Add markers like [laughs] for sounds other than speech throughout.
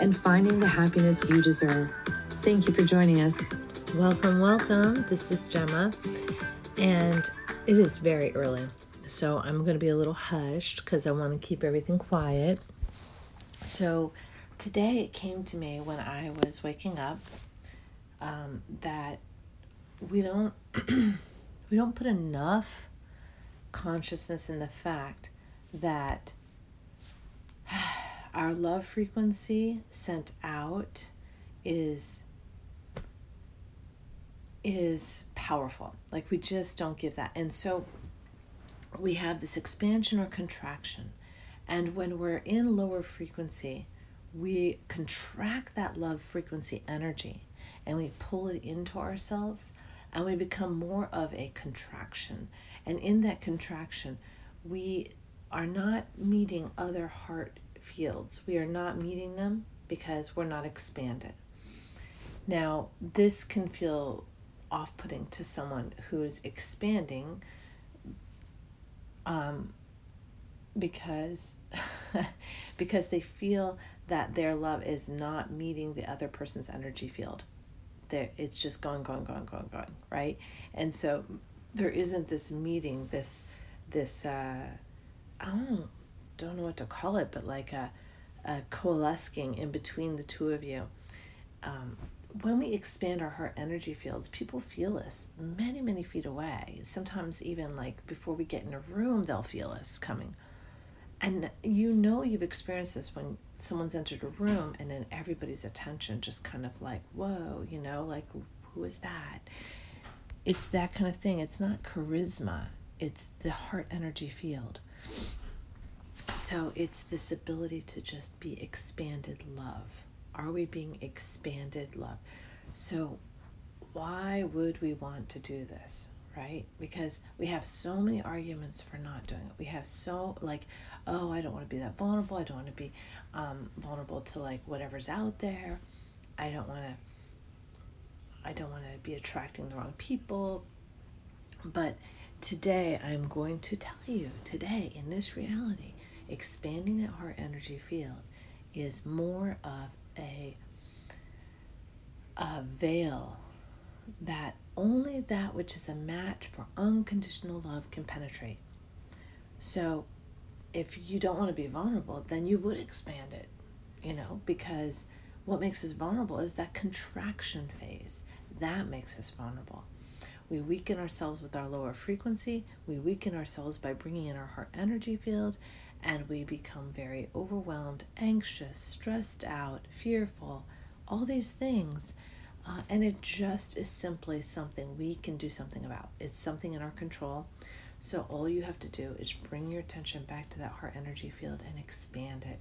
and finding the happiness you deserve. Thank you for joining us. Welcome, welcome. This is Gemma, and it is very early, so I'm going to be a little hushed because I want to keep everything quiet. So, today it came to me when I was waking up um, that we don't [clears throat] we don't put enough consciousness in the fact that [sighs] our love frequency sent out is is powerful. Like we just don't give that. And so we have this expansion or contraction. And when we're in lower frequency, we contract that love frequency energy and we pull it into ourselves and we become more of a contraction. And in that contraction, we are not meeting other heart fields. We are not meeting them because we're not expanded. Now, this can feel off putting to someone who's expanding um, because [laughs] because they feel that their love is not meeting the other person's energy field. There, it's just going, going, going, going, going, right? And so there isn't this meeting, this, this, uh, I don't, don't know what to call it, but like a, a coalescing in between the two of you. Um, when we expand our heart energy fields, people feel us many, many feet away. Sometimes, even like before we get in a room, they'll feel us coming. And you know, you've experienced this when someone's entered a room and then everybody's attention just kind of like, whoa, you know, like, who is that? It's that kind of thing. It's not charisma, it's the heart energy field. So it's this ability to just be expanded love are we being expanded love? So, why would we want to do this? Right? Because we have so many arguments for not doing it. We have so, like, oh, I don't want to be that vulnerable. I don't want to be um, vulnerable to, like, whatever's out there. I don't want to. I don't want to be attracting the wrong people. But today I'm going to tell you, today in this reality, expanding that heart energy field is more of a, a veil that only that which is a match for unconditional love can penetrate. So, if you don't want to be vulnerable, then you would expand it, you know, because what makes us vulnerable is that contraction phase. That makes us vulnerable. We weaken ourselves with our lower frequency. We weaken ourselves by bringing in our heart energy field and we become very overwhelmed, anxious, stressed out, fearful, all these things. Uh, and it just is simply something we can do something about. It's something in our control. So all you have to do is bring your attention back to that heart energy field and expand it.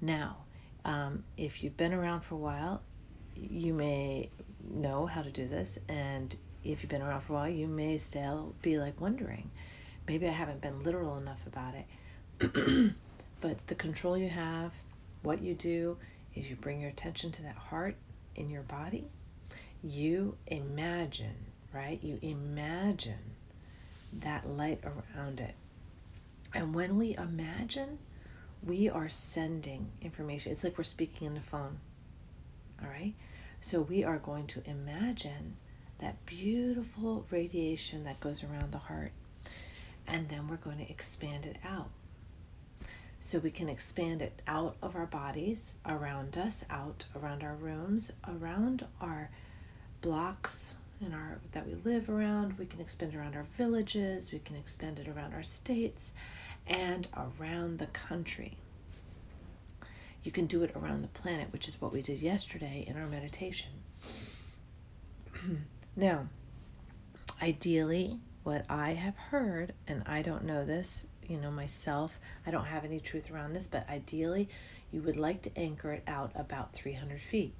Now, um, if you've been around for a while, you may know how to do this. And if you've been around for a while, you may still be like wondering maybe I haven't been literal enough about it. [clears throat] but the control you have, what you do, is you bring your attention to that heart in your body. You imagine, right? You imagine that light around it. And when we imagine, we are sending information. It's like we're speaking in the phone. All right? So we are going to imagine that beautiful radiation that goes around the heart and then we're going to expand it out. So we can expand it out of our bodies, around us, out around our rooms, around our blocks in our that we live around. We can expand around our villages, we can expand it around our states and around the country. You can do it around the planet, which is what we did yesterday in our meditation. [clears throat] now, ideally, what I have heard, and I don't know this, you know, myself, I don't have any truth around this, but ideally, you would like to anchor it out about 300 feet.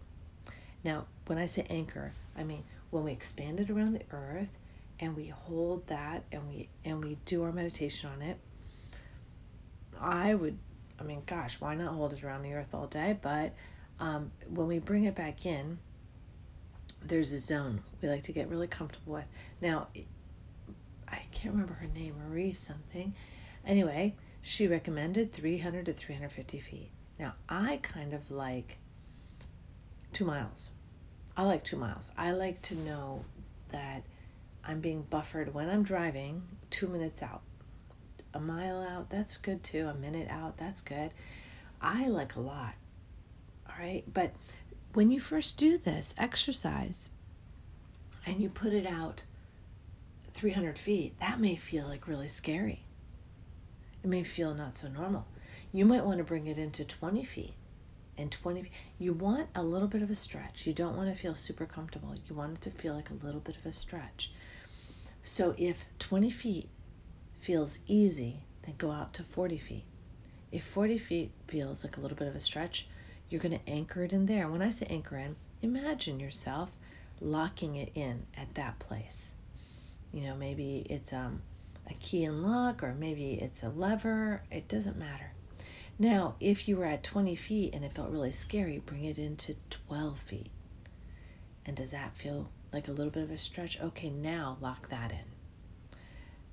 Now, when I say anchor, I mean when we expand it around the earth and we hold that and we and we do our meditation on it. I would I mean, gosh, why not hold it around the earth all day? But um, when we bring it back in, there's a zone we like to get really comfortable with. Now, I can't remember her name, Marie something. Anyway, she recommended 300 to 350 feet. Now, I kind of like two miles. I like two miles. I like to know that I'm being buffered when I'm driving two minutes out. A mile out, that's good too. A minute out, that's good. I like a lot. All right. But when you first do this exercise and you put it out 300 feet, that may feel like really scary. It may feel not so normal. You might want to bring it into 20 feet and 20 feet. You want a little bit of a stretch. You don't want to feel super comfortable. You want it to feel like a little bit of a stretch. So if 20 feet feels easy, then go out to 40 feet. If 40 feet feels like a little bit of a stretch, you're going to anchor it in there. When I say anchor in, imagine yourself locking it in at that place. You know, maybe it's um, a key and lock, or maybe it's a lever. It doesn't matter. Now, if you were at 20 feet and it felt really scary, bring it into 12 feet. And does that feel like a little bit of a stretch? Okay, now lock that in.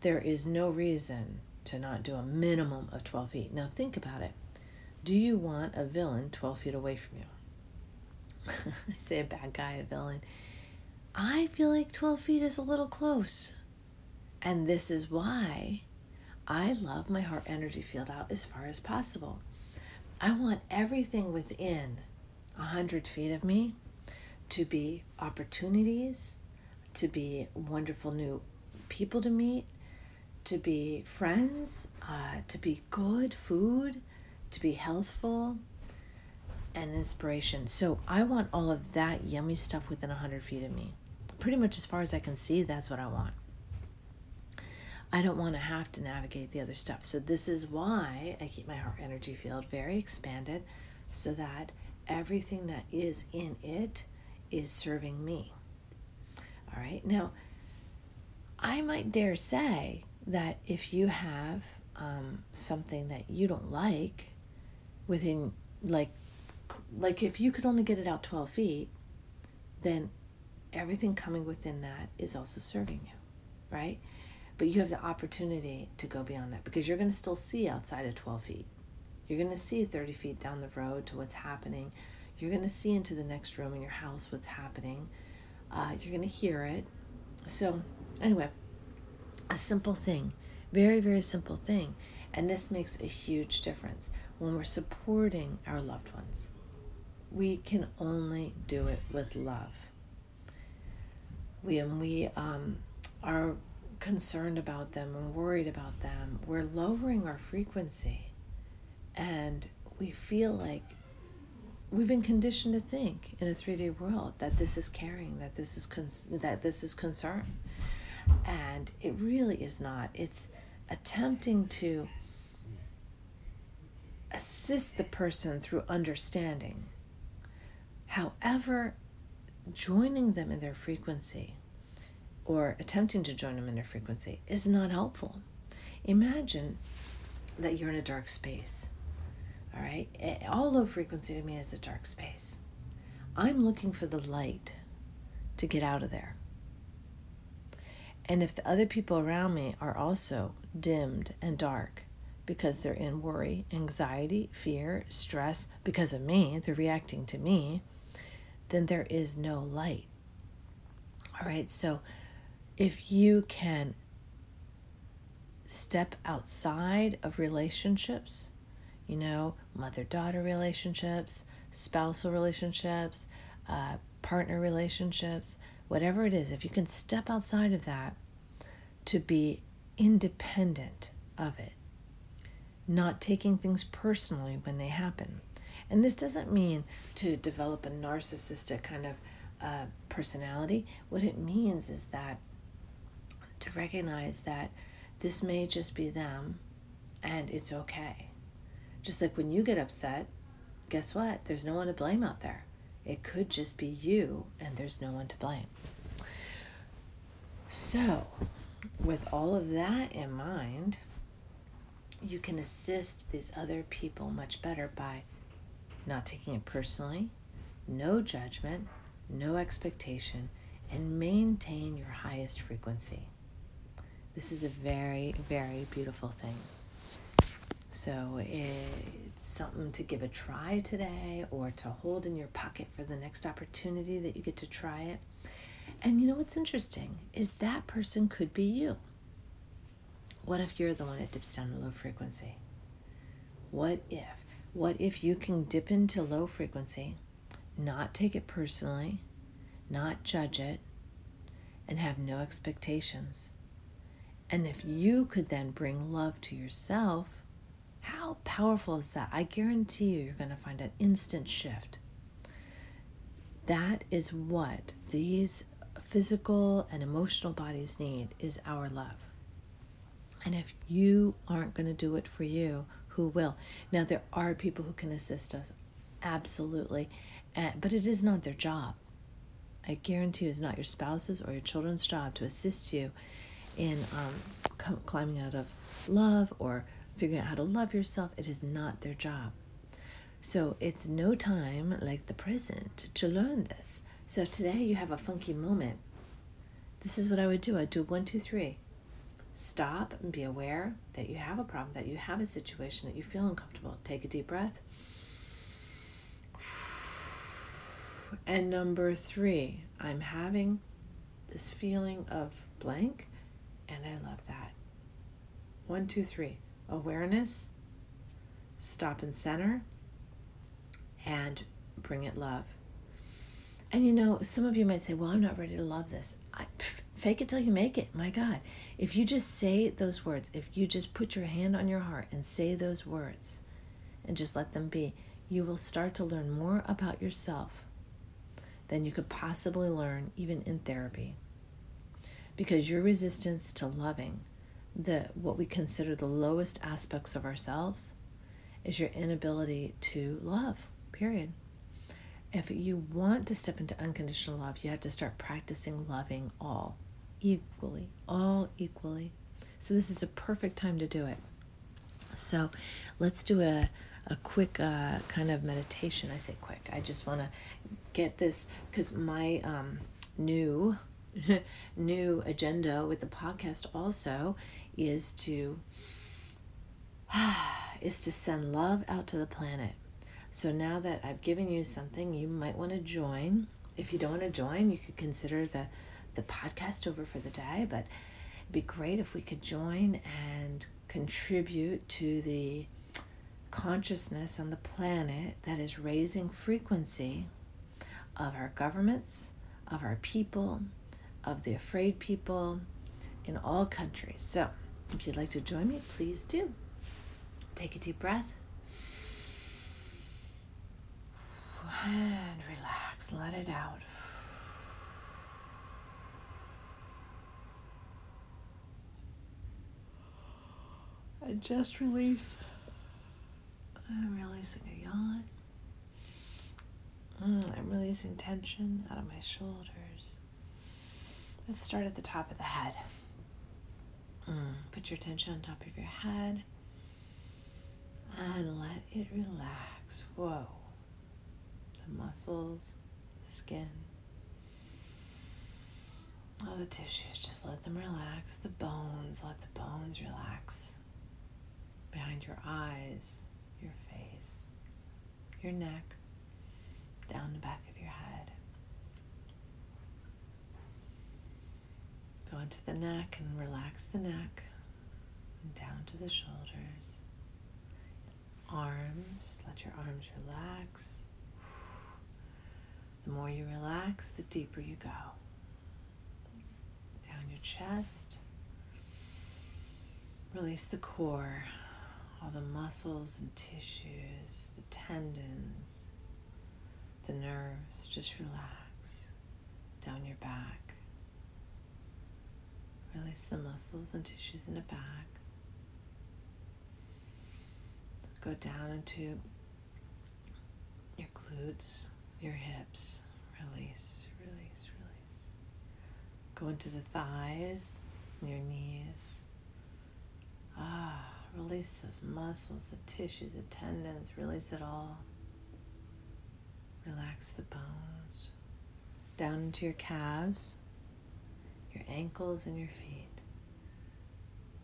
There is no reason to not do a minimum of 12 feet. Now, think about it. Do you want a villain 12 feet away from you? [laughs] I say a bad guy, a villain. I feel like 12 feet is a little close. And this is why I love my heart energy field out as far as possible. I want everything within 100 feet of me to be opportunities, to be wonderful new people to meet, to be friends, uh, to be good food, to be healthful and inspiration. So I want all of that yummy stuff within 100 feet of me. Pretty much as far as I can see, that's what I want. I don't want to have to navigate the other stuff. So this is why I keep my heart energy field very expanded so that everything that is in it is serving me. All right. Now, I might dare say that if you have um, something that you don't like, within like like if you could only get it out 12 feet then everything coming within that is also serving you right? But you have the opportunity to go beyond that because you're going to still see outside of 12 feet. You're going to see 30 feet down the road to what's happening. You're going to see into the next room in your house what's happening. Uh, you're going to hear it. So anyway a simple thing very very simple thing and this makes a huge difference. When we're supporting our loved ones. We can only do it with love. We, when we um, are concerned about them and worried about them, we're lowering our frequency. And we feel like we've been conditioned to think in a 3D world that this is caring, that this is con- that this is concern. And it really is not. It's attempting to assist the person through understanding. However, joining them in their frequency or attempting to join them in their frequency is not helpful. Imagine that you're in a dark space. All right? All low frequency to me is a dark space. I'm looking for the light to get out of there. And if the other people around me are also dimmed and dark, because they're in worry, anxiety, fear, stress because of me, they're reacting to me, then there is no light. All right, so if you can step outside of relationships, you know, mother daughter relationships, spousal relationships, uh, partner relationships, whatever it is, if you can step outside of that to be independent of it, not taking things personally when they happen. And this doesn't mean to develop a narcissistic kind of uh, personality. What it means is that to recognize that this may just be them and it's okay. Just like when you get upset, guess what? There's no one to blame out there. It could just be you and there's no one to blame. So, with all of that in mind, you can assist these other people much better by not taking it personally, no judgment, no expectation, and maintain your highest frequency. This is a very, very beautiful thing. So it's something to give a try today or to hold in your pocket for the next opportunity that you get to try it. And you know what's interesting is that person could be you. What if you're the one that dips down to low frequency? What if? What if you can dip into low frequency, not take it personally, not judge it, and have no expectations? And if you could then bring love to yourself, how powerful is that? I guarantee you, you're going to find an instant shift. That is what these physical and emotional bodies need is our love. And if you aren't going to do it for you, who will? Now, there are people who can assist us, absolutely, uh, but it is not their job. I guarantee you, it's not your spouse's or your children's job to assist you in um, climbing out of love or figuring out how to love yourself. It is not their job. So it's no time like the present to learn this. So today you have a funky moment. This is what I would do. I'd do one, two, three stop and be aware that you have a problem, that you have a situation, that you feel uncomfortable. Take a deep breath. And number three, I'm having this feeling of blank, and I love that. One, two, three. Awareness, stop and center, and bring it love. And you know, some of you might say, Well, I'm not ready to love this. I, pff, Fake it till you make it. My God. If you just say those words, if you just put your hand on your heart and say those words and just let them be, you will start to learn more about yourself than you could possibly learn even in therapy. Because your resistance to loving the what we consider the lowest aspects of ourselves is your inability to love. Period if you want to step into unconditional love, you have to start practicing loving all equally, all equally. So, this is a perfect time to do it. So, let's do a, a quick uh, kind of meditation. I say quick, I just want to get this because my um, new. [laughs] new agenda with the podcast also is to [sighs] is to send love out to the planet so now that I've given you something you might want to join if you don't want to join you could consider the the podcast over for the day, but it'd be great if we could join and contribute to the consciousness on the planet that is raising frequency of our governments, of our people, of the afraid people in all countries. So, if you'd like to join me, please do. Take a deep breath. And relax, let it out. I just release. I'm releasing a yawn. Mm, I'm releasing tension out of my shoulders. Let's start at the top of the head. Mm, put your tension on top of your head and let it relax. Whoa. The muscles, the skin, all the tissues, just let them relax. The bones, let the bones relax behind your eyes, your face, your neck, down the back of your head. Go into the neck and relax the neck, and down to the shoulders. Arms, let your arms relax. The more you relax, the deeper you go. Down your chest. Release the core all the muscles and tissues, the tendons, the nerves. Just relax down your back. Release the muscles and tissues in the back. Go down into your glutes, your hips. Release, release, release. Go into the thighs, your knees. Ah, release those muscles, the tissues, the tendons. Release it all. Relax the bones. Down into your calves, your ankles, and your feet.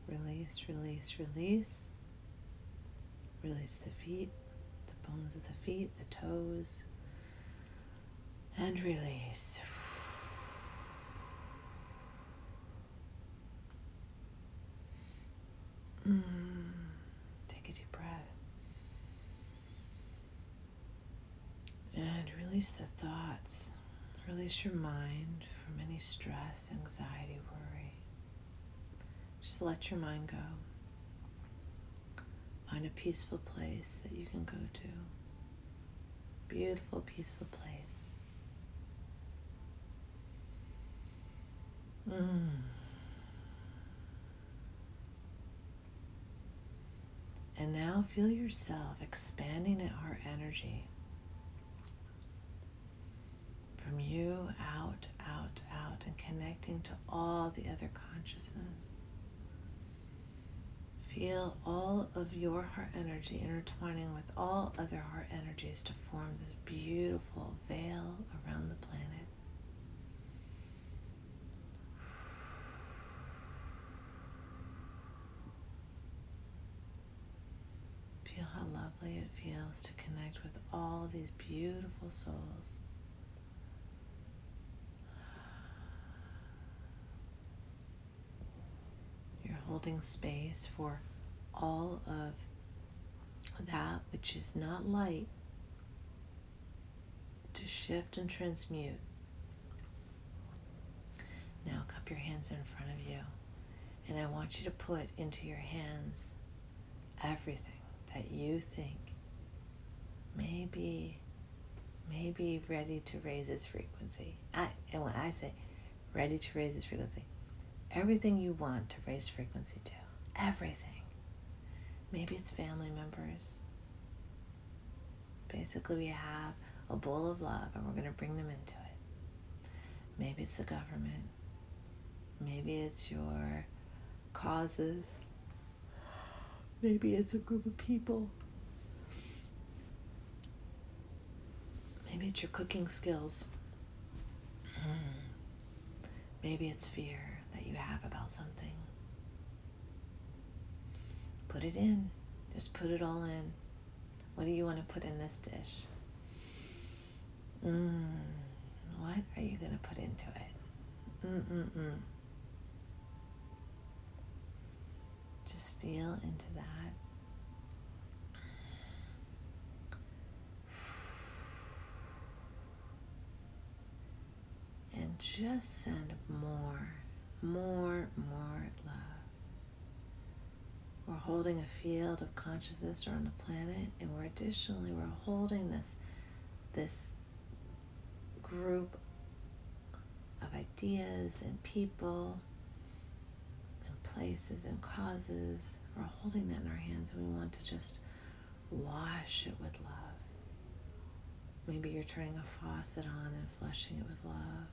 Release, release, release. Release the feet, the bones of the feet, the toes, and release. Mm. Take a deep breath. And release the thoughts. Release your mind from any stress, anxiety, worry. Just let your mind go. Find a peaceful place that you can go to. Beautiful, peaceful place. Mm. And now feel yourself expanding at heart energy from you out, out, out, and connecting to all the other consciousness. Feel all of your heart energy intertwining with all other heart energies to form this beautiful veil around the planet. Feel how lovely it feels to connect with all these beautiful souls. You're holding space for all of that which is not light to shift and transmute. Now, cup your hands in front of you, and I want you to put into your hands everything that you think may be, may be ready to raise its frequency. I, and when I say ready to raise its frequency, everything you want to raise frequency to, everything. Maybe it's family members. Basically, we have a bowl of love and we're going to bring them into it. Maybe it's the government. Maybe it's your causes. Maybe it's a group of people. Maybe it's your cooking skills. Hmm. Maybe it's fear that you have about something. Put it in. Just put it all in. What do you want to put in this dish? Mm, what are you going to put into it? Mm-mm-mm. Just feel into that. And just send more, more, more love. We're holding a field of consciousness around the planet, and we're additionally we're holding this this group of ideas and people and places and causes. We're holding that in our hands, and we want to just wash it with love. Maybe you're turning a faucet on and flushing it with love.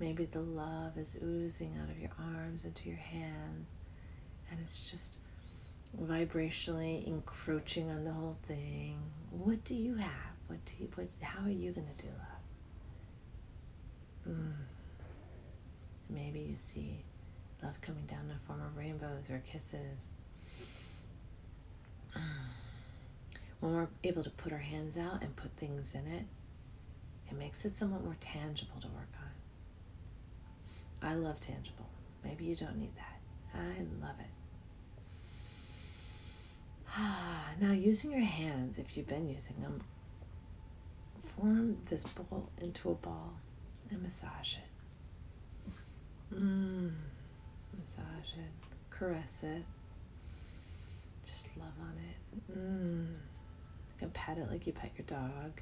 Maybe the love is oozing out of your arms into your hands, and it's just vibrationally encroaching on the whole thing. What do you have? What do you? What? How are you gonna do love? Mm. Maybe you see love coming down in the form of rainbows or kisses. [sighs] When we're able to put our hands out and put things in it, it makes it somewhat more tangible to work on. I love tangible. Maybe you don't need that. I love it. [sighs] now, using your hands, if you've been using them, form this bowl into a ball and massage it. Mm, massage it, caress it, just love on it. Mm. You can pat it like you pet your dog.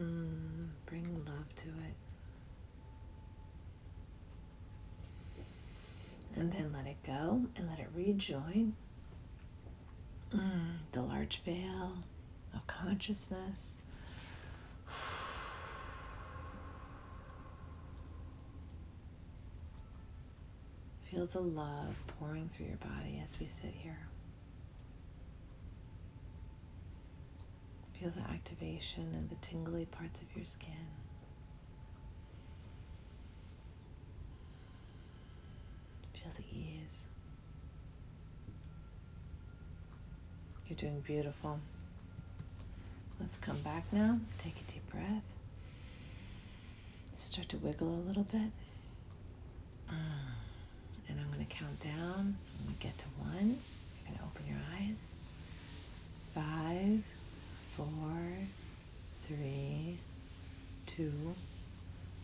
Mm, bring love to it. And then let it go and let it rejoin mm, the large veil of consciousness. [sighs] Feel the love pouring through your body as we sit here. Feel the activation and the tingly parts of your skin. Feel the ease. You're doing beautiful. Let's come back now. Take a deep breath. Start to wiggle a little bit. Ah, and I'm going to count down. When we get to one, you're going to open your eyes. Five, four, three, two,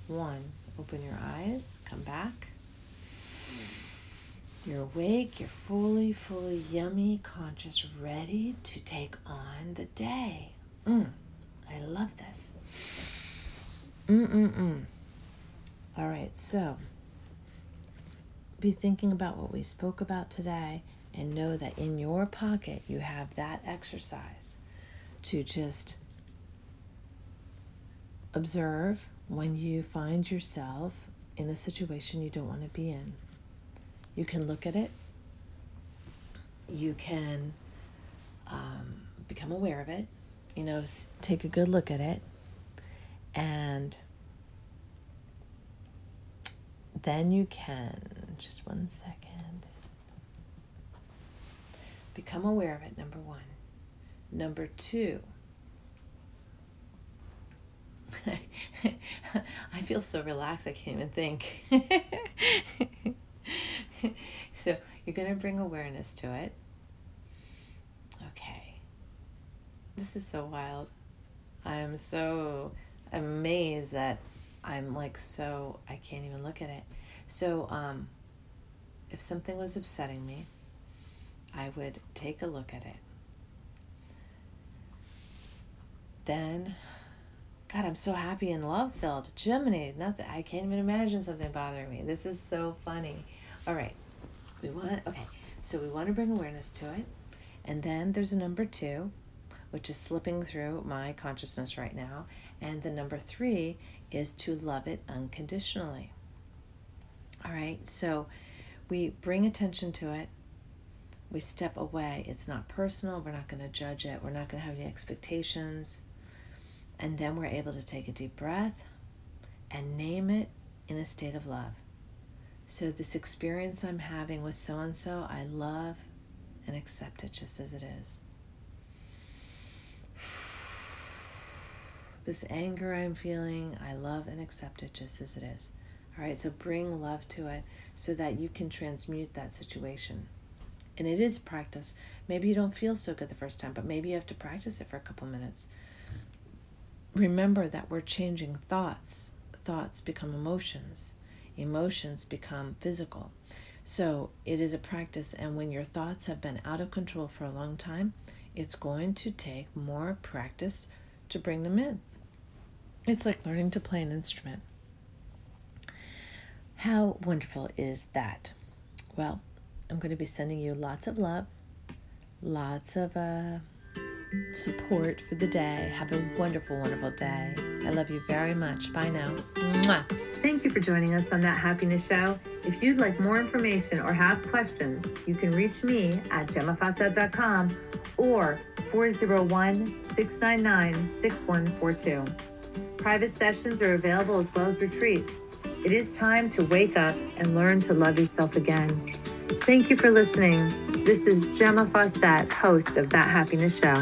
one. Open your eyes. Come back. You're awake, you're fully, fully yummy, conscious, ready to take on the day. Mm, I love this. Mm-mm-mm. All right, so be thinking about what we spoke about today and know that in your pocket you have that exercise to just observe when you find yourself in a situation you don't want to be in. You can look at it. You can um, become aware of it. You know, take a good look at it. And then you can, just one second, become aware of it, number one. Number two, [laughs] I feel so relaxed, I can't even think. [laughs] [laughs] so you're going to bring awareness to it. Okay. This is so wild. I am so amazed that I'm like so I can't even look at it. So um if something was upsetting me, I would take a look at it. Then God, I'm so happy and love filled. Gemini, nothing I can't even imagine something bothering me. This is so funny. All right. We want, okay. So we want to bring awareness to it. And then there's a number two, which is slipping through my consciousness right now. And the number three is to love it unconditionally. All right. So we bring attention to it. We step away. It's not personal. We're not going to judge it. We're not going to have any expectations. And then we're able to take a deep breath and name it in a state of love. So, this experience I'm having with so and so, I love and accept it just as it is. [sighs] This anger I'm feeling, I love and accept it just as it is. All right, so bring love to it so that you can transmute that situation. And it is practice. Maybe you don't feel so good the first time, but maybe you have to practice it for a couple minutes. Remember that we're changing thoughts. Thoughts become emotions emotions become physical. So it is a practice, and when your thoughts have been out of control for a long time, it's going to take more practice to bring them in. It's like learning to play an instrument. How wonderful is that? Well, I'm going to be sending you lots of love, lots of uh, support for the day. Have a wonderful, wonderful day. I love you very much. Bye now. Mwah. Thank you for joining us on That Happiness Show. If you'd like more information or have questions, you can reach me at gemmafawcett.com or 401 699 6142. Private sessions are available as well as retreats. It is time to wake up and learn to love yourself again. Thank you for listening. This is Gemma Fawcett, host of That Happiness Show.